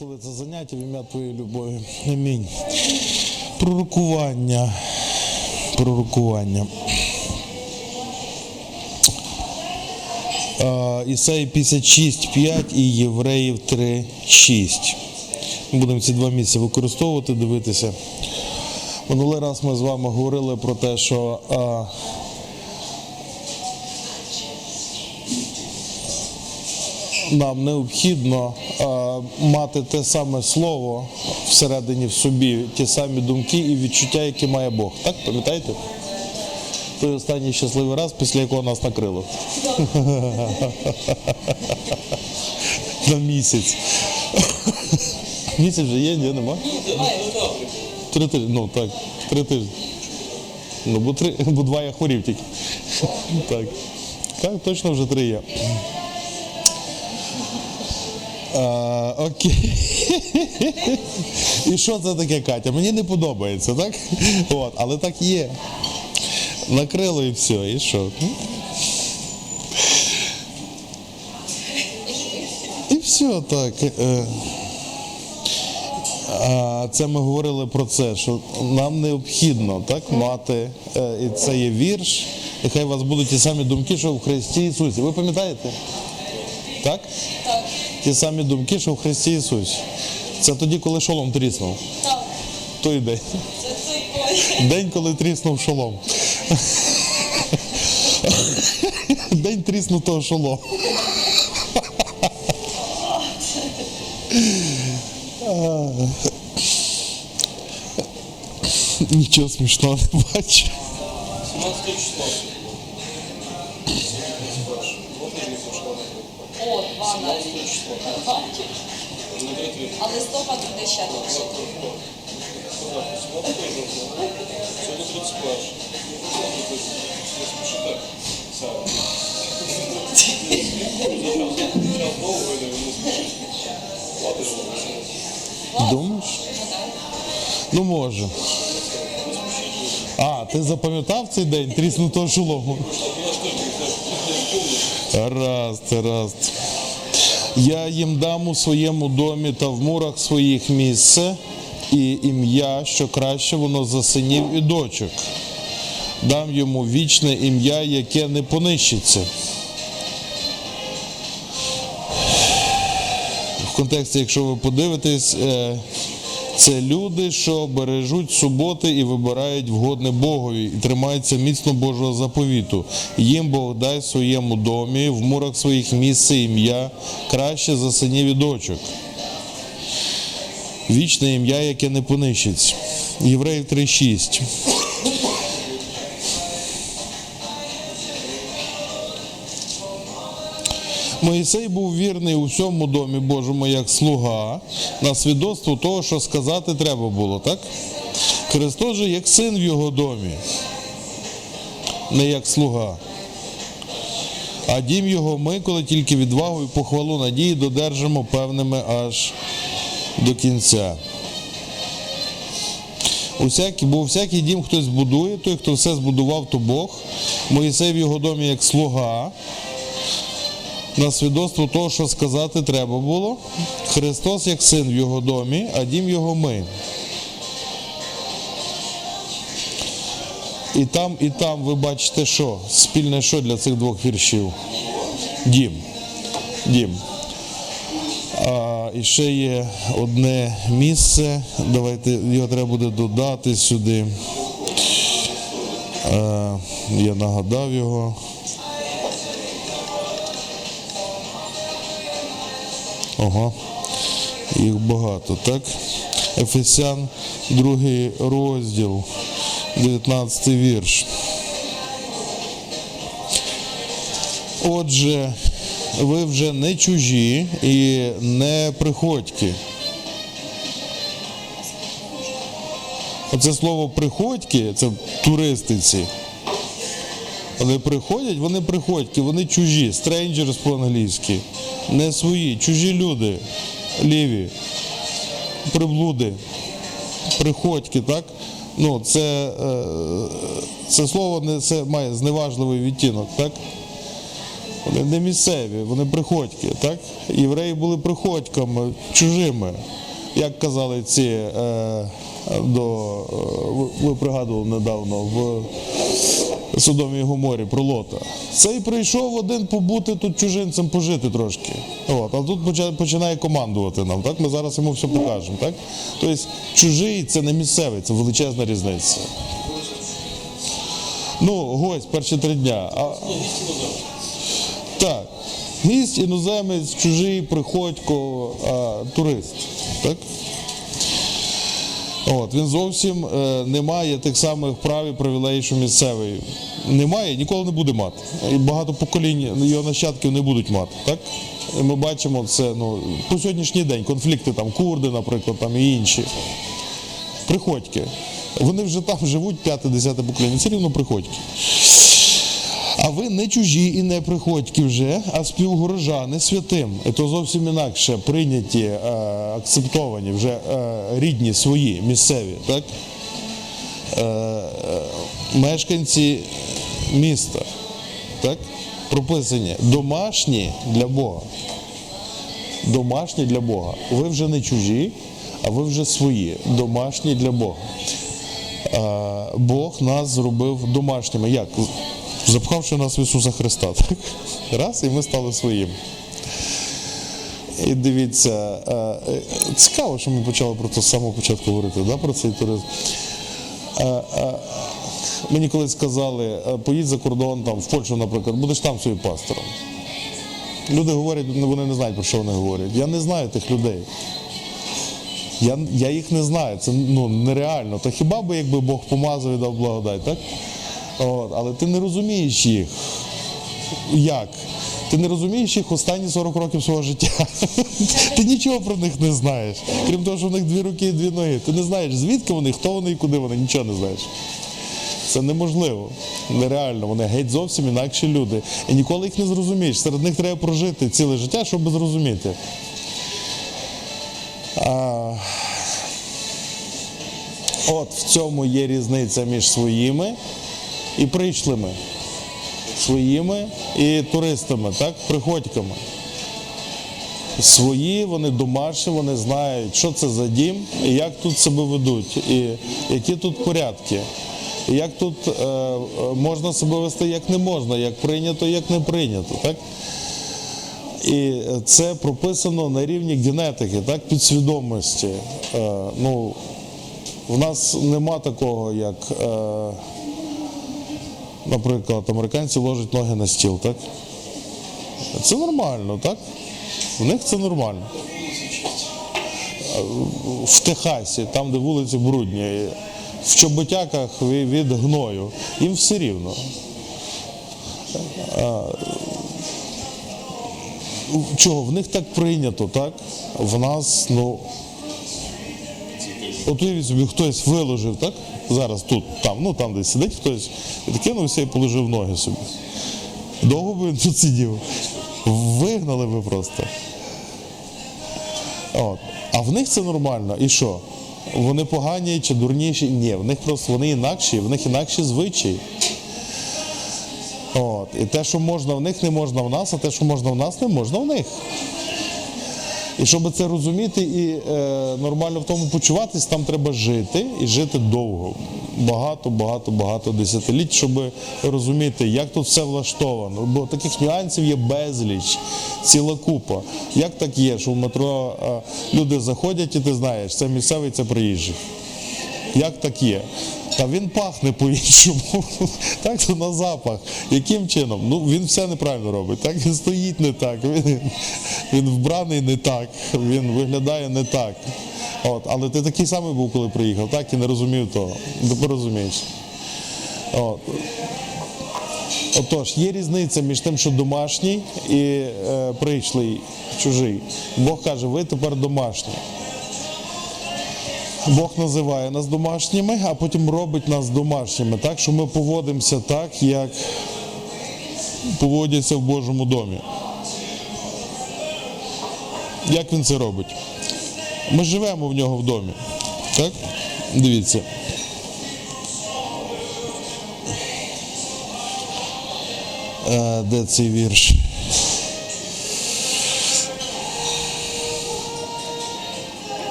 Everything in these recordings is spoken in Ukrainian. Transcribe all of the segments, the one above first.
Благослови це заняття в ім'я Твоєї любові. Амінь. Пророкування. Пророкування. Ісаї 56, 5 і Євреїв 3, 6. Будемо ці два місця використовувати, дивитися. Минулий раз ми з вами говорили про те, що нам необхідно мати те саме слово всередині в собі, ті самі думки і відчуття, які має Бог. Так, пам'ятаєте? Той останній щасливий раз, після якого нас накрило. На місяць. Місяць вже є, ні, нема? Три тижні, ну так, три тижні. Ну, бо, три, бо два я хворів тільки. Так. Так, точно вже три є. Окей. І що це таке, Катя? Мені не подобається, так? От, але так є. Накрило і все, і що? І все так. е. Це ми говорили про це, що нам необхідно так мати, е, і це є вірш, і хай у вас будуть ті самі думки, що в Христі Ісусі. Ви пам'ятаєте? Так? Ті самі думки, що в Христі Ісусі. Це тоді, коли шолом тріснув. так, Той день. це той. День, коли тріснув шолом. День тріснутого шолому. Нічого смішного не бачу. 17 число. А листопад буде ще довше. Сьогодні 31. Не спішите. Саме. Час довго йде, не спішіть. Думаєш? Ну може. А, ти запам'ятав цей день тріснутого шолому? Раз, раз. Я їм дам у своєму домі та в мурах своїх місце і ім'я, що краще воно за синів і дочок. Дам йому вічне ім'я, яке не понищиться. В контексті, якщо ви подивитесь, е, це люди, що бережуть суботи і вибирають вгодне Богові, і тримаються міцно Божого заповіту. Їм Бог дай своєму домі, в мурах своїх місце ім'я, краще за синів і дочок. Вічне ім'я, яке не понищить. Євреїв 3,6. Моїсей був вірний у всьому домі Божому як слуга на свідоцтво того, що сказати треба було, так? Христос же як син в його домі, не як слуга. А дім його ми, коли тільки відвагу і похвалу надії додержимо певними аж до кінця. Усякий, бо всякий дім хтось будує, той, хто все збудував, то Бог. Моїсей в його домі як слуга, на свідоцтво того, що сказати треба було. Христос як син в його домі, а дім його ми. І там, і там ви бачите, що? Спільне що для цих двох віршів? Дім. Дім. А, і ще є одне місце. Давайте його треба буде додати сюди. А, я нагадав його. Ага. Їх багато, так? Ефесян, другий розділ, 19 вірш. Отже, ви вже не чужі і не приходьки. Оце слово приходьки, це туристиці. Але приходять, вони приходьки, вони чужі, strangers по-англійськи, не свої, чужі люди, ліві, приблуди, приходьки, так? Ну, це, е, це слово не, це має зневажливий відтінок, так? Вони не місцеві, вони приходьки. Так? Євреї були приходьками, чужими. Як казали ці, е, до, е, ви- ви пригадували недавно в Содомі і Гоморі про Лота. Цей прийшов один побути тут чужинцем, пожити трошки. От, а тут починає командувати нам. Так? Ми зараз йому все покажемо. Так? Тобто чужий це не місцевий, це величезна різниця. Ну, гость перші три дня. А, так. Гість, іноземець, чужий, приходько, а, турист. Так? От, він зовсім е, не має тих самих прав і привілеїв, що місцевий. Немає, ніколи не буде мати. І багато поколінь його нащадків не будуть мати. Так? Ми бачимо це ну, по сьогоднішній день, конфлікти там, курди, наприклад, там, і інші. Приходьки. Вони вже там живуть п'яте-десяте покоління, все рівно приходьки. А ви не чужі і не приходьки вже, а співгорожани святим. І то зовсім інакше прийняті, е, акцептовані, вже е, рідні свої, місцеві, так? Е, е, мешканці міста, так? Прописані домашні для Бога. Домашні для Бога. Ви вже не чужі, а ви вже свої, домашні для Бога. Бог нас зробив домашніми. Як? Запхавши нас в Ісуса Христа. Так? Раз, і ми стали своїм. І дивіться, е, цікаво, що ми почали про це з самого початку говорити, да, про цей туризм. Мені колись сказали, е, поїдь за кордон, там, в Польщу, наприклад, будеш там своїм пастором. Люди говорять, вони не знають, про що вони говорять. Я не знаю тих людей. Я, я їх не знаю, це ну, нереально. Та хіба би якби Бог помазав і дав благодать, так? От, але ти не розумієш їх. Як? Ти не розумієш їх останні 40 років свого життя. Ти нічого про них не знаєш. Крім того, що в них дві руки і дві ноги. Ти не знаєш, звідки вони, хто вони і куди вони, нічого не знаєш. Це неможливо, нереально. Вони геть зовсім інакші люди. І ніколи їх не зрозумієш. Серед них треба прожити ціле життя, щоб зрозуміти. А... От в цьому є різниця між своїми і прийшлими. Своїми і туристами, так, приходьками. Свої, вони домашні, вони знають, що це за дім і як тут себе ведуть, і які тут порядки, як тут е, е, можна себе вести, як не можна, як прийнято, як не прийнято. Так? І це прописано на рівні генетики, так, підсвідомості. Е, ну, в нас нема такого, як, наприклад, американці ложать ноги на стіл, так? Це нормально, так? В них це нормально. В Техасі, там, де вулиці брудні, в чоботяках від гною, їм все рівно. Чого? В них так прийнято, так? В нас, ну. От уявіть собі, хтось виложив, так? Зараз тут, там, ну там десь сидить хтось, і кинувся і положив ноги собі. Довго би він тут сидів. Вигнали би просто. От. А в них це нормально. І що? Вони погані чи дурніші? Ні, в них просто вони інакші, в них інакші звичаї. От. І те, що можна в них, не можна в нас, а те, що можна в нас, не можна в них. І щоб це розуміти і е, нормально в тому почуватись, там треба жити і жити довго. Багато, багато, багато десятиліть, щоб розуміти, як тут все влаштовано. Бо таких нюансів є безліч, ціла купа. Як так є, що в метро е, люди заходять і ти знаєш, це місцевий, це приїжджий. Як так є? Та він пахне по-іншому. Так, то на запах. Яким чином? Ну він все неправильно робить. Так він стоїть не так, він, він вбраний не так, він виглядає не так. От, але ти такий самий був, коли приїхав, так і не розумів того. Тепер розумієш. От. Отож, є різниця між тим, що домашній і е, прийшлий, чужий. Бог каже, ви тепер домашні. Бог називає нас домашніми, а потім робить нас домашніми, так що ми поводимося так, як поводяться в Божому домі. Як він це робить? Ми живемо в нього в домі. Так? Дивіться. Е, де цей вірш?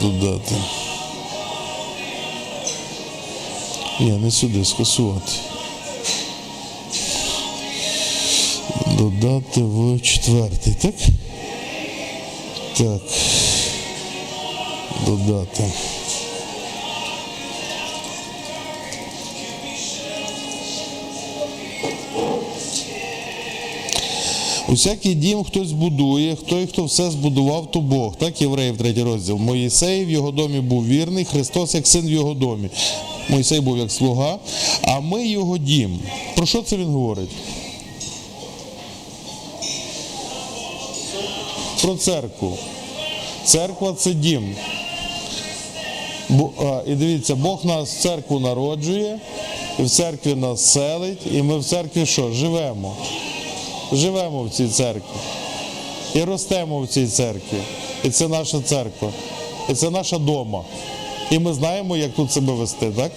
Додати. Ні, не сюди, скасувати. Додати в четвертий, так? Так. Додати. Усякий дім хтось будує, хто хто все збудував, то Бог. Так, Євреїв, третій розділ. Моїсей в його домі був вірний, Христос як син в його домі. Моїсей був як слуга, а ми його дім. Про що це він говорить? Про церкву. Церква це дім. І дивіться, Бог нас в церкву народжує, в церкві нас селить, і ми в церкві що? Живемо. Живемо в цій церкві. І ростемо в цій церкві. І це наша церква. І це наша дома. І ми знаємо, як тут себе вести, так?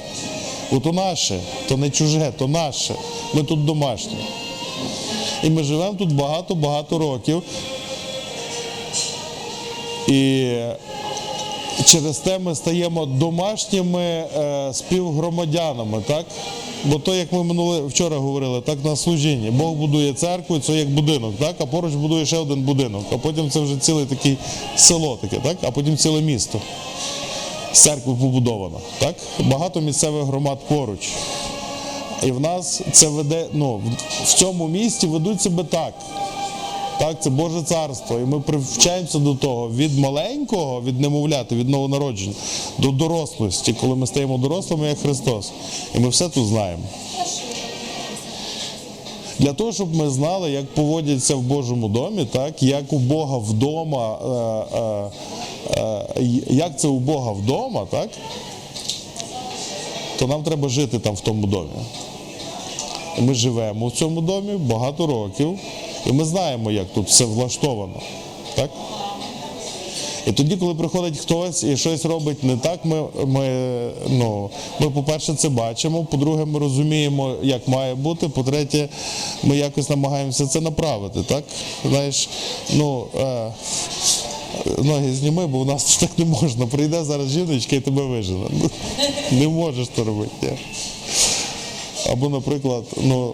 Бо то наше, то не чуже, то наше. Ми тут домашні. І ми живемо тут багато-багато років. І через те ми стаємо домашніми е, співгромадянами, так? Бо то, як ми минуле вчора говорили, так на служінні. Бог будує церкву, це як будинок, так? А поруч будує ще один будинок, а потім це вже ціле таке село таке, так? А потім ціле місто. З церкви побудовано. Так? Багато місцевих громад поруч. І в нас це веде, ну, в цьому місті ведуть себе так. Так, це Боже царство. І ми привчаємося до того від маленького, від немовляти, від новонародження до дорослості, коли ми стаємо дорослими, як Христос. І ми все тут знаємо. Для того, щоб ми знали, як поводяться в Божому домі, так, як у Бога вдома, е, е, е, як це у Бога вдома, так, то нам треба жити там в тому домі. Ми живемо в цьому домі багато років, і ми знаємо, як тут все влаштовано. Так? І тоді, коли приходить хтось і щось робить не так, ми, ми, ну, ми по-перше, це бачимо, по-друге, ми розуміємо, як має бути, по-третє, ми якось намагаємося це направити. Так? Знаєш, ну, е, ноги зніми, бо у нас так не можна. Прийде зараз жіночка і тебе вижене. Не можеш то робити. Або, наприклад, ну,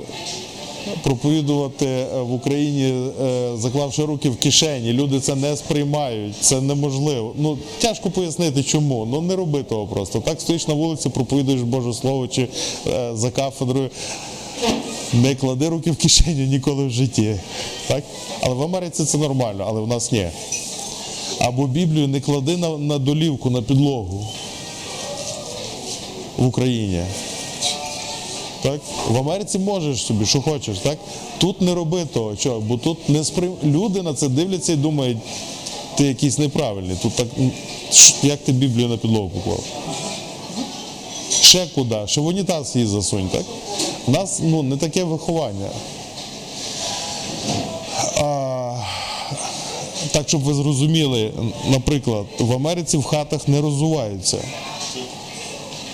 проповідувати е, в Україні, е, заклавши руки в кишені. Люди це не сприймають, це неможливо. Ну, тяжко пояснити, чому. Ну не роби того просто. Так стоїш на вулиці, проповідуєш Боже Слово чи е, за кафедрою. Не клади руки в кишеню ніколи в житті. Так? Але в Америці це нормально, але в нас ні. Або Біблію не клади на, на долівку, на підлогу в Україні. Так? В Америці можеш собі, що хочеш, так? Тут не роби того, чого, бо тут не сприйм... люди на це дивляться і думають, ти якийсь неправильний. Тут так, як ти Біблію на підлогу поклав? Ще куди? Ще в унітаз її засунь, так? У нас ну, не таке виховання. А, так, щоб ви зрозуміли, наприклад, в Америці в хатах не розуваються.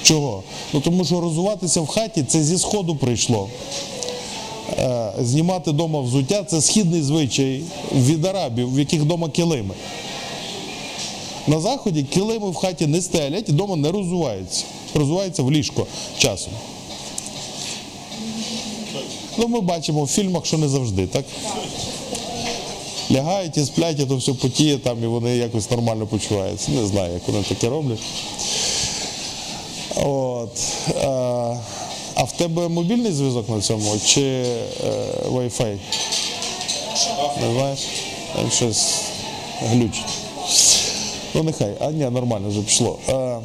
Чого? Ну тому що розуватися в хаті це зі сходу прийшло. Е, знімати вдома взуття це східний звичай від арабів, в яких вдома килими. На заході килими в хаті не стелять і вдома не розуваються. Розуваються в ліжко часом. Ну, ми бачимо в фільмах, що не завжди, так? Лягають і сплять, і то все потіє там, і вони якось нормально почуваються. Не знаю, як вони таке роблять. От. Е, а в тебе мобільний зв'язок на цьому чи е, Wi-Fi? Не знаєш? Там щось глючить. Ну нехай, а ні, нормально вже пішло. Е,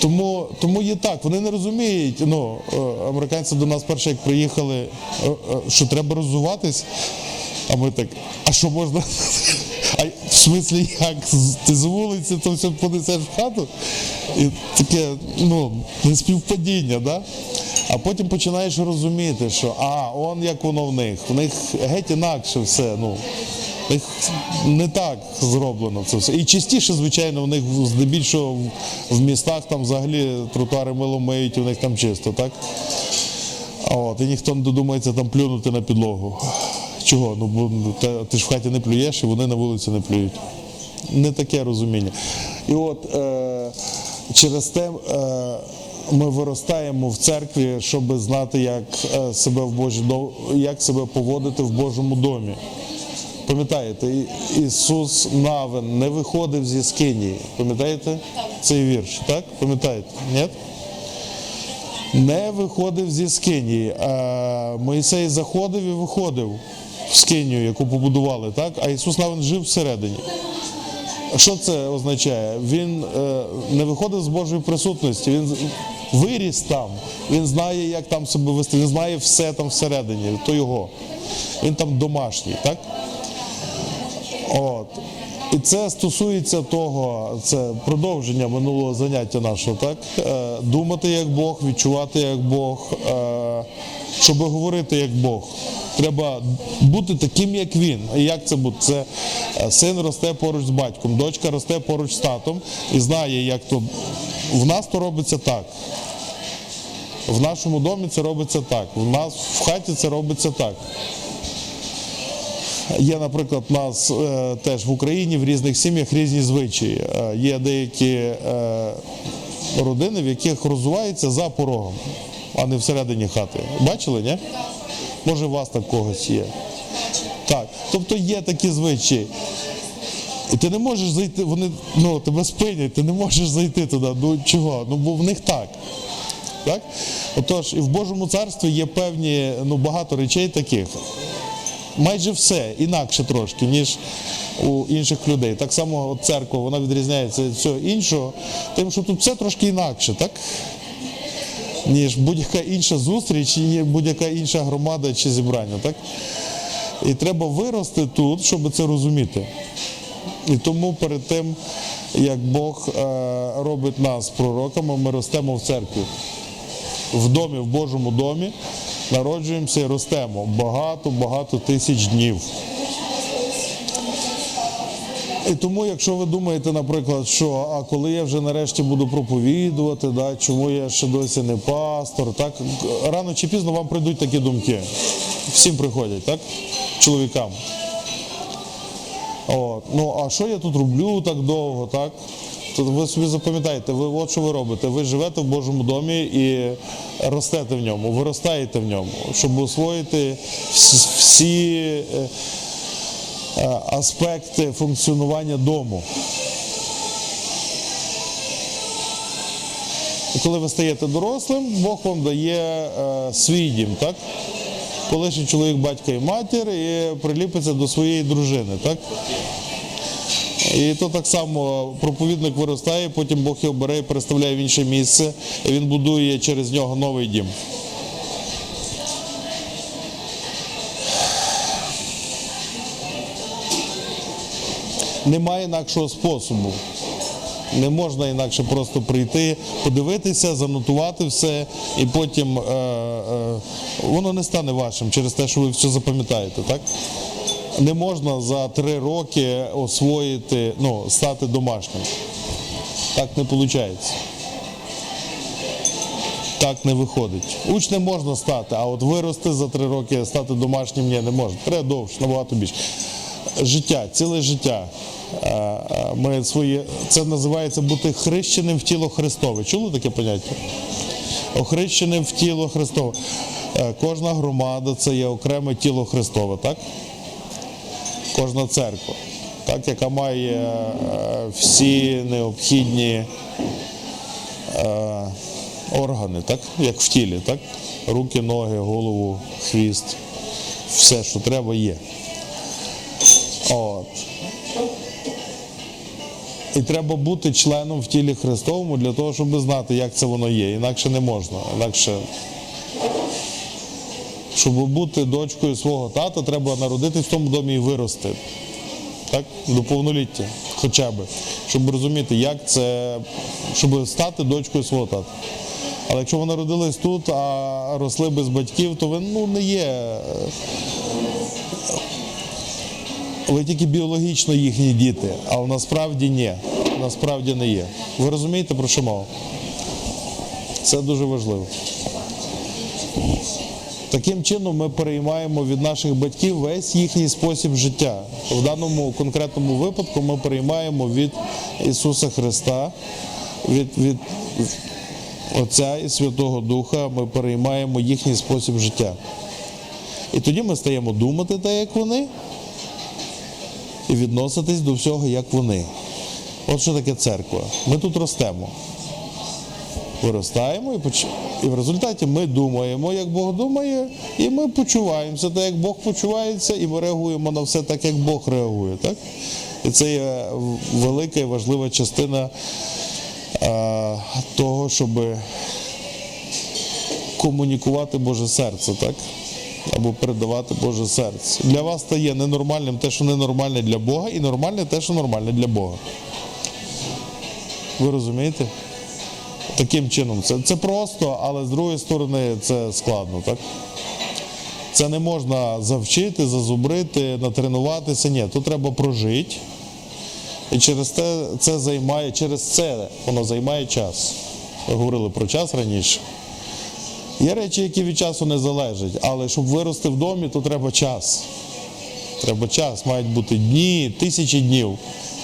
тому, тому є так, вони не розуміють. Ну, е, американці до нас перше, як приїхали, е, що треба роззуватись, а ми так, а що можна? А в смислі як? Ти з вулиці то все понесеш в хату? І таке, ну, неспівпадіння, да? А потім починаєш розуміти, що а, он як воно в них. В них геть інакше все. Ну, них не так зроблено це все. І частіше, звичайно, в них здебільшого в містах там взагалі тротуари мило миють, у них там чисто, так? От, і ніхто не додумається там плюнути на підлогу. Чого? Ну, бо те- ти ж в хаті не плюєш, і вони на вулиці не плюють. Не таке розуміння. І от е, через те е, ми виростаємо в церкві, щоб знати, як е, себе в Божій до- як себе поводити в Божому домі. Пам'ятаєте, Ісус Навин не виходив зі скинії. Пам'ятаєте цей вірш? Так? Пам'ятаєте? Ні? Не виходив зі скинії. А Моїсей заходив і виходив скинію, яку побудували, так? а Ісус Навин жив всередині. Що це означає? Він е, не виходив з Божої присутності, він виріс там, він знає, як там себе вести, він знає все там всередині, то його. Він там домашній, так? От. І це стосується того, це продовження минулого заняття нашого, так? Е, думати як Бог, відчувати як Бог, е, щоб говорити як Бог. Треба бути таким, як він. І як це бути? Це е, син росте поруч з батьком, дочка росте поруч з татом і знає, як то. В нас то робиться так. В нашому домі це робиться так. В нас в хаті це робиться так. Є, наприклад, у нас е, теж в Україні в різних сім'ях різні звичаї. Е, є деякі е, родини, в яких розувається за порогом, а не всередині хати. Бачили, ні? Може, у вас так когось є. Так. Тобто є такі звичаї. І ти не можеш зайти, вони ну, тебе спинять, ти не можеш зайти туди. Ну чого? Ну бо в них так. Так? Отож, і в Божому царстві є певні, ну багато речей таких майже все інакше трошки, ніж у інших людей. Так само церква вона відрізняється від всього іншого, тим, що тут все трошки інакше, так? Ніж будь-яка інша зустріч, і будь-яка інша громада чи зібрання. Так? І треба вирости тут, щоб це розуміти. І тому перед тим, як Бог е, робить нас пророками, ми ростемо в церкві. В домі, в Божому домі народжуємося і ростемо багато-багато тисяч днів. І тому, якщо ви думаєте, наприклад, що а коли я вже нарешті буду проповідувати, да, чому я ще досі не пастор, так рано чи пізно вам прийдуть такі думки. Всім приходять, так? Чоловікам. От. Ну, а що я тут роблю так довго, так? То ви собі запам'ятаєте, ви от що ви робите. Ви живете в Божому домі і ростете в ньому, виростаєте в ньому, щоб освоїти всі, е, аспекти функціонування дому. Коли ви стаєте дорослим, Бог вам дає е, свій дім, так? Полишить чоловік батька і матір і приліпиться до своєї дружини, так? І то так само проповідник виростає, потім Бог його бере і переставляє в інше місце, і він будує через нього новий дім. Немає інакшого способу. Не можна інакше просто прийти, подивитися, занотувати все, і потім е, е, воно не стане вашим через те, що ви все запам'ятаєте, так? Не можна за три роки освоїти, ну, стати домашнім. Так не виходить. Так не виходить. Учнем можна стати, а от вирости за три роки, стати домашнім ні, не можна. Треба довше, набагато більше. Життя, ціле життя. Е, е, Ми свої, це називається бути хрещеним в тіло Христове. Чули таке поняття? Охрещеним в тіло Христове. Е, Кожна громада це є окреме тіло Христове, так? Кожна церква, так, яка має всі необхідні органи, так? як в тілі, так? руки, ноги, голову, хвіст, все, що треба, є. От. І треба бути членом в тілі Христовому для того, щоб знати, як це воно є. Інакше не можна. Інакше, щоб бути дочкою свого тата, треба народитись в тому домі і вирости. Так? До повноліття, хоча б. Щоб розуміти, як це, щоб стати дочкою свого тата. Але якщо ви народились тут, а росли без батьків, то ви ну, не є ви тільки біологічно їхні діти, але насправді ні. Насправді не є. Ви розумієте, про що мова? Це дуже важливо. Таким чином ми переймаємо від наших батьків весь їхній спосіб життя. В даному конкретному випадку ми переймаємо від Ісуса Христа, від, від Отця і Святого Духа, ми переймаємо їхній спосіб життя. І тоді ми стаємо думати так, як вони, і відноситись до всього, як вони. От що таке церква. Ми тут ростемо. Виростаємо і, поч... і в результаті ми думаємо, як Бог думає, і ми почуваємося так, як Бог почувається, і ми реагуємо на все так, як Бог реагує. Так? І це є велика і важлива частина а, того, щоб комунікувати Боже серце, так? Або передавати Боже серце. Для вас стає ненормальним те, що ненормальне для Бога, і нормальне те, що нормальне для Бога. Ви розумієте? Таким чином, це, це просто, але з другої сторони це складно, так? Це не можна завчити, зазубрити, натренуватися. Ні, то треба прожити. І через те це займає, через це воно займає час. Ми говорили про час раніше. Є речі, які від часу не залежать, але щоб вирости в домі, то треба час. Треба час, мають бути дні, тисячі днів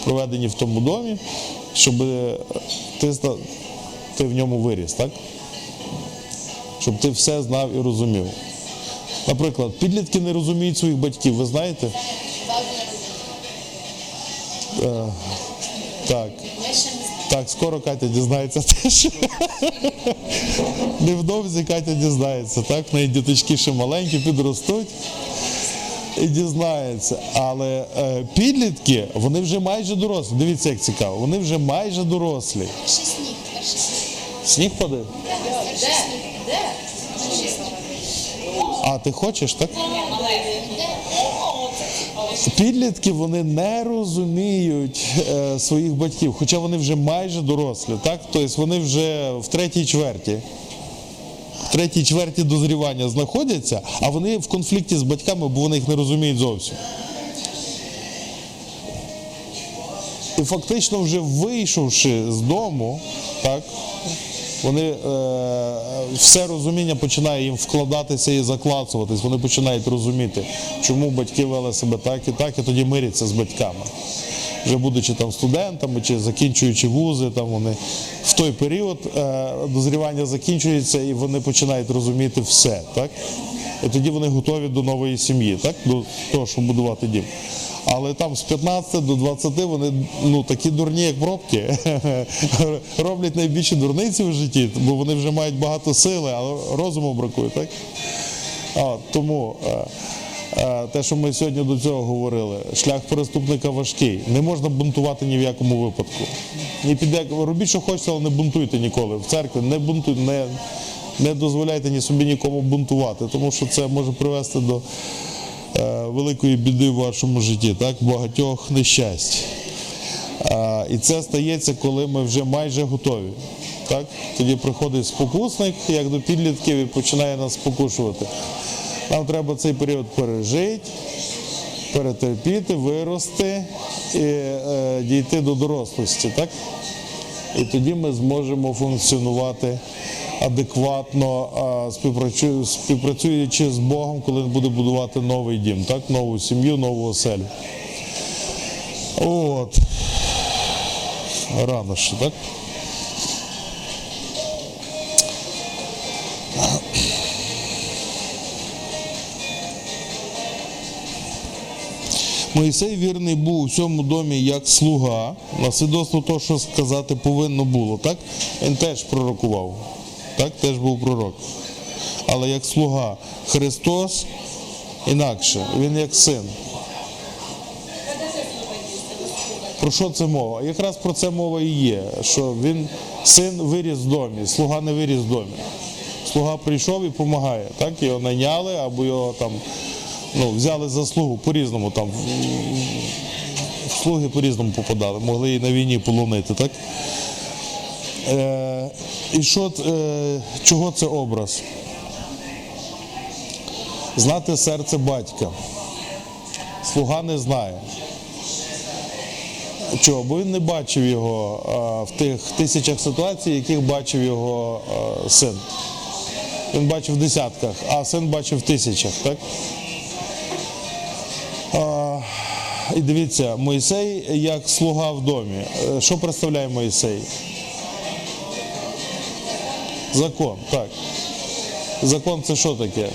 проведені в тому домі, щоб ти, ти в ньому виріс, так? Щоб ти все знав і розумів. Наприклад, підлітки не розуміють своїх батьків, ви знаєте? Е, Так. Так, скоро Катя дізнається теж. Невдовзі Катя дізнається, так? В неї діточки ще маленькі, підростуть і дізнається. Але е, підлітки, вони вже майже дорослі. Дивіться, як цікаво, вони вже майже дорослі. Сніг, сніг. Сніг падає? Перший. Де? А ти хочеш, так? Підлітки вони не розуміють е, своїх батьків, хоча вони вже майже дорослі, так? Тобто вони вже в третій чверті. Третій чверті дозрівання знаходяться, а вони в конфлікті з батьками, бо вони їх не розуміють зовсім. І фактично, вже вийшовши з дому, так, вони е, все розуміння починає їм вкладатися і заклацуватись. Вони починають розуміти, чому батьки вели себе так і так, і тоді миряться з батьками. Вже будучи там студентами чи закінчуючи вузи, там вони в той період е, дозрівання закінчується і вони починають розуміти все, так? І тоді вони готові до нової сім'ї, так? До того, щоб будувати дім. Але там з 15 до 20 вони ну, такі дурні, як пробки, роблять найбільші дурниці в житті, бо вони вже мають багато сили, але розуму бракує, так? А, тому е, те, що ми сьогодні до цього говорили, шлях переступника важкий. Не можна бунтувати ні в якому випадку. Ні під як... Робіть, що хочете, але не бунтуйте ніколи. В церкві не бунтуйте, не, не дозволяйте ні собі нікому бунтувати, тому що це може привести до е, великої біди в вашому житті, так? багатьох нещасть. А, і це стається, коли ми вже майже готові. Так? Тоді приходить спокусник, як до підлітків, і починає нас спокушувати. Нам треба цей період пережити, перетерпіти, вирости і е, дійти до дорослості. Так? І тоді ми зможемо функціонувати адекватно, співпрацю- співпрацюючи з Богом, коли буде будувати новий дім, так? нову сім'ю, нову оселю. От. Рано ще, так? Моїсей вірний був у цьому домі як слуга, на свідоцтво того, що сказати повинно було, так? Він теж пророкував, так? Теж був пророк. Але як слуга Христос інакше, він як син. Про що це мова? Якраз про це мова і є, що він син виріс в домі, слуга не виріс в домі. Слуга прийшов і допомагає. Так? Його найняли або його там ну, взяли за слугу по-різному там. Слуги по-різному попадали, могли і на війні полонити, так? Е, і що, е, чого це образ? Знати серце батька. Слуга не знає. Чого? Бо він не бачив його а, в тих тисячах ситуацій, яких бачив його а, син. Він бачив в десятках, а син бачив в тисячах, так? І дивіться, Мойсей як слуга в домі. Е, Що представляє Мойсей? Закон, так. Закон це що таке?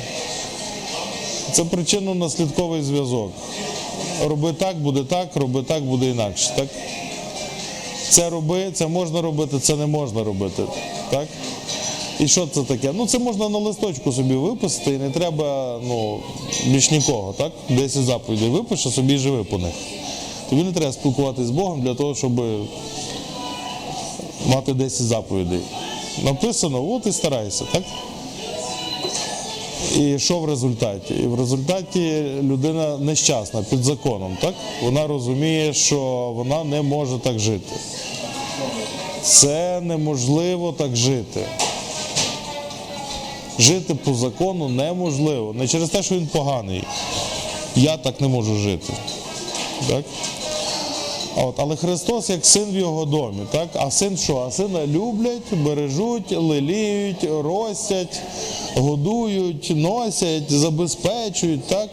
Це причинно-наслідковий зв'язок. Роби так, буде так, роби так, буде інакше. Так? Це роби, це можна робити, це не можна робити. Так? І що це таке? Ну це можна на листочку собі виписати і не треба ну, більш нікого. Так? 10 заповідей випиши собі живи по них. Тобі не треба спілкуватися з Богом для того, щоб мати 10 заповідей. Написано, от і старайся, так? І що в результаті? І в результаті людина нещасна під законом, так? Вона розуміє, що вона не може так жити. Це неможливо так жити. Жити по закону неможливо. Не через те, що він поганий. Я так не можу жити. Так? От, але Христос як син в його домі, так? А син що? А сина люблять, бережуть, леліють, ростять, годують, носять, забезпечують, так?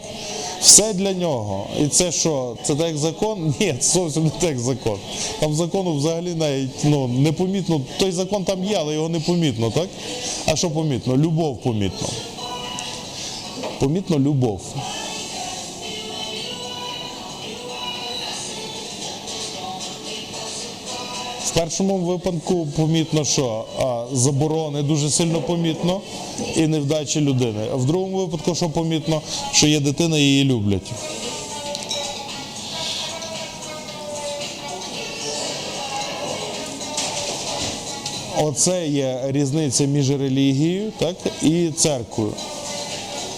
Все для нього. І це що? Це так закон? Ні, це зовсім не так як закон. Там закону взагалі навіть ну, непомітно. Той закон там є, але його не помітно, так? А що помітно? Любов помітно. Помітно любов. Першому випадку помітно, що а, заборони дуже сильно помітно і невдачі людини. А в другому випадку, що помітно, що є дитина її люблять. Оце є різниця між релігією так, і церквою.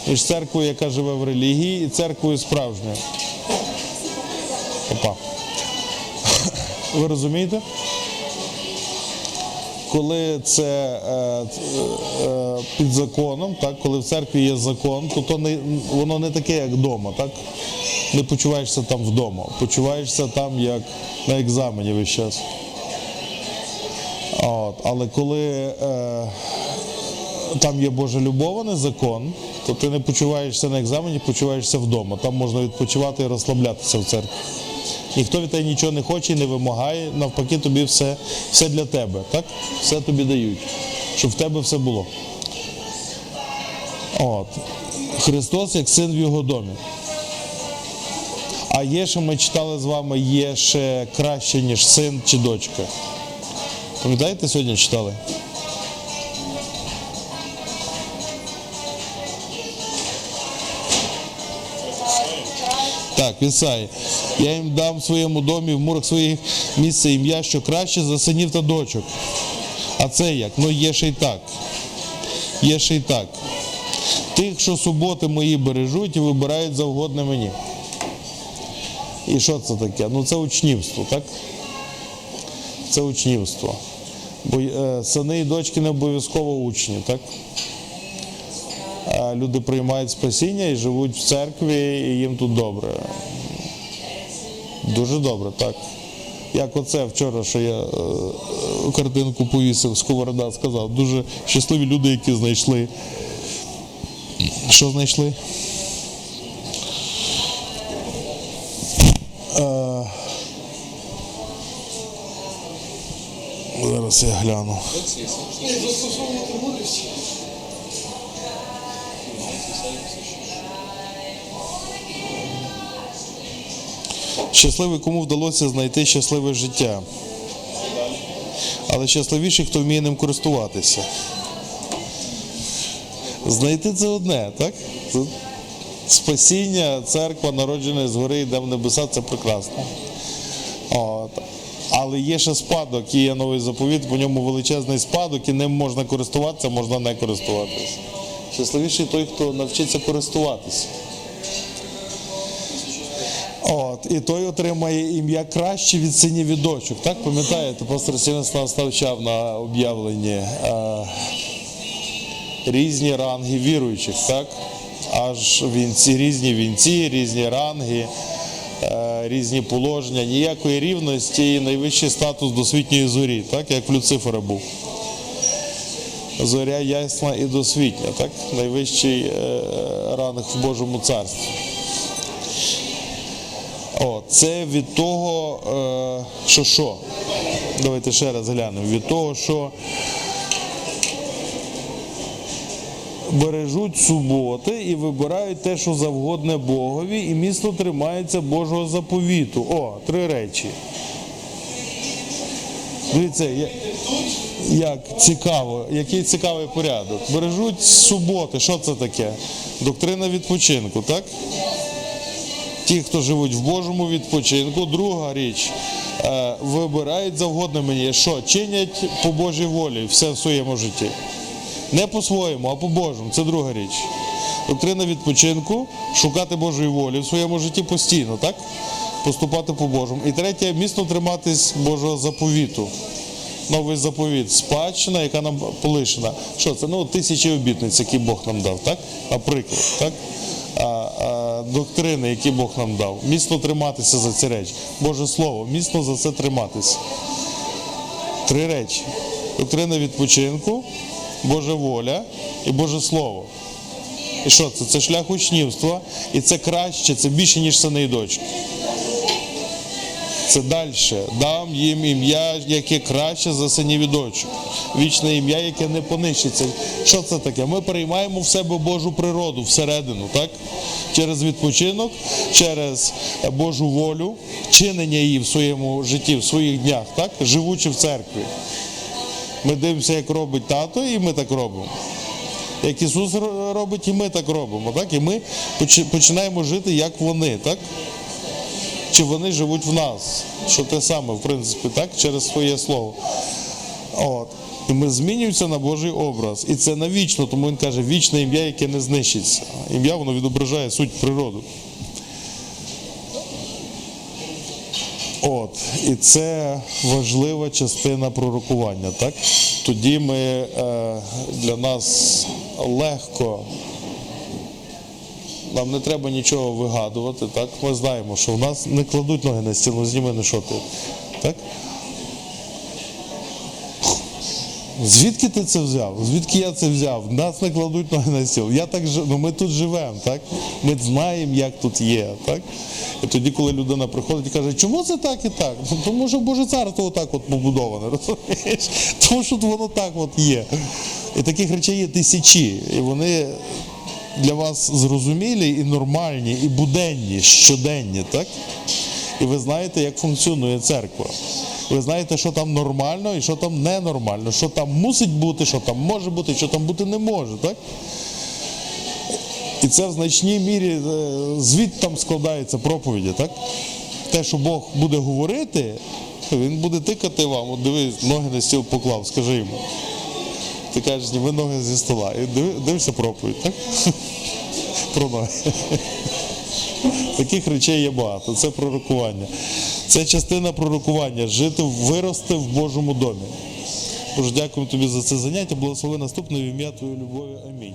Між церквою, яка живе в релігії, і церквою справжньою. Опа. Ви розумієте? Коли це е, е, під законом, так, коли в церкві є закон, то, то не, воно не таке, як вдома, так? Не почуваєшся там вдома, почуваєшся там як на екзамені весь час. От, але коли е, там є Божа любов, закон, то ти не почуваєшся на екзамені, почуваєшся вдома. Там можна відпочивати і розслаблятися в церкві. Ніхто від тебе нічого не хоче і не вимагає, навпаки, тобі все, все для тебе, так? Все тобі дають, щоб в тебе все було. От. Христос як син в його домі. А є ще, ми читали з вами, є ще краще, ніж син чи дочка. Пам'ятаєте, сьогодні читали? Так, Ісаї. Я їм дам в своєму домі в мурах своїх місце ім'я, що краще за синів та дочок. А це як? Ну є ще й так. Є ще й так. Тих, що суботи мої бережуть і вибирають завгодне мені. І що це таке? Ну це учнівство, так? Це учнівство. Бо е, сини і дочки не обов'язково учні, так? Люди приймають спасіння і живуть в церкві, і їм тут добре. Дуже добре, так. Як оце вчора, що я е, картинку повісив, сковорода сказав. Дуже щасливі люди, які знайшли. Що знайшли? Е, Зараз я гляну. Щасливий, кому вдалося знайти щасливе життя. Але щасливіший, хто вміє ним користуватися. Знайти це одне, так? Спасіння, церква, народжена згори, йде в небеса, це прекрасно. От. Але є ще спадок, і є новий заповіт, по ньому величезний спадок, і ним можна користуватися, можна не користуватися. Щасливіший той, хто навчиться користуватися. От, і той отримає ім'я краще від синів і дочок. Так, пам'ятаєте, пастор Сінеслав ставчав на об'явленні е, різні ранги віруючих, так? Аж вінці, різні вінці, різні ранги, е, різні положення, ніякої рівності і найвищий статус досвітньої зорі, так, як в Люцифера був. зоря ясна і досвітня, так? Найвищий е, ранг в Божому царстві. О, це від того, е, що що? Давайте ще раз глянемо. Від того, що бережуть суботи і вибирають те, що завгодне Богові, і міцно тримаються Божого заповіту. О, три речі. Дивіться, як цікаво, який цікавий порядок. Бережуть суботи, що це таке? Доктрина відпочинку, так? Ті, хто живуть в Божому відпочинку, друга річ. е, Вибирають завгодне мені, що чинять по Божій волі все в своєму житті. Не по-своєму, а по-божому. Це друга річ. Доктрина відпочинку, шукати Божої волі в своєму житті постійно, так? Поступати по Божому. І третє, міцно триматись Божого заповіту. Новий заповіт, спадщина, яка нам полишена. Що це? Ну, тисячі обітниць, які Бог нам дав, так? Наприклад, так? А, а, доктрини, які Бог нам дав. Міцно триматися за ці речі. Боже Слово, міцно за це триматися. Три речі: доктрина відпочинку, Божа воля і Боже Слово. І що це? Це шлях учнівства, і це краще, це більше, ніж сини дочки. Це далі. Дам їм ім'я, яке краще за синів дочок. Вічне ім'я, яке не понищиться. Що це таке? Ми переймаємо в себе Божу природу всередину, так? Через відпочинок, через Божу волю, чинення її в своєму житті, в своїх днях, так? живучи в церкві. Ми дивимося, як робить тато, і ми так робимо. Як Ісус робить, і ми так робимо. Так? І ми починаємо жити, як вони, так? Чи вони живуть в нас? Що те саме, в принципі, так? через своє слово. От. І ми змінюємося на Божий образ. І це навічно, тому він каже, вічне ім'я, яке не знищиться. Ім'я воно відображає суть природу. От, і це важлива частина пророкування. Так? Тоді ми е, для нас легко, нам не треба нічого вигадувати. Так? Ми знаємо, що в нас не кладуть ноги на стіл, ну зніми не що ти. Так? Звідки ти це взяв? Звідки я це взяв? Нас не кладуть ноги на стіл. Я так жи- ну ми тут живемо, так? Ми знаємо, як тут є. Так? І тоді, коли людина приходить і каже, чому це так і так? Ну, тому що Боже царство отак от побудоване, розумієш? Тому що воно так от є. І таких речей є тисячі. І вони для вас зрозумілі і нормальні, і буденні, щоденні, так? І ви знаєте, як функціонує церква. Ви знаєте, що там нормально і що там ненормально, що там мусить бути, що там може бути, що там бути не може, так? І це в значній мірі е, звідти там складається проповіді, так? Те, що Бог буде говорити, він буде тикати вам, от дивись, ноги на стіл поклав, скажи йому. Ти кажеш, зніми ноги зі стола. І дивишся проповідь, так? Про ноги. Таких речей є багато. Це пророкування. Це частина пророкування. Жити, вирости в Божому домі. Боже, дякую тобі за це заняття. Благослови наступне в ім'я Твоєї любові. Амінь.